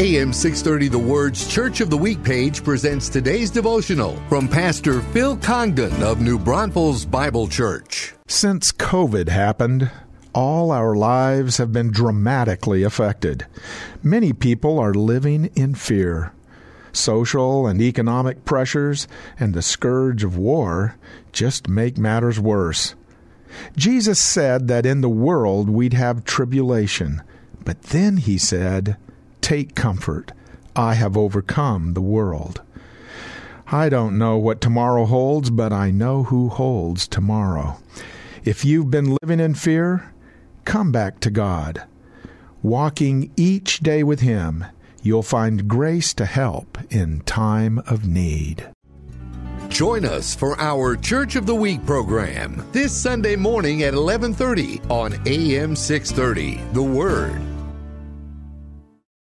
AM 630 The Word's Church of the Week page presents today's devotional from Pastor Phil Congdon of New Braunfels Bible Church. Since COVID happened, all our lives have been dramatically affected. Many people are living in fear. Social and economic pressures and the scourge of war just make matters worse. Jesus said that in the world we'd have tribulation, but then he said, Take comfort. I have overcome the world. I don't know what tomorrow holds, but I know who holds tomorrow. If you've been living in fear, come back to God. Walking each day with Him, you'll find grace to help in time of need. Join us for our Church of the Week program this Sunday morning at 11:30 on AM 630. The Word.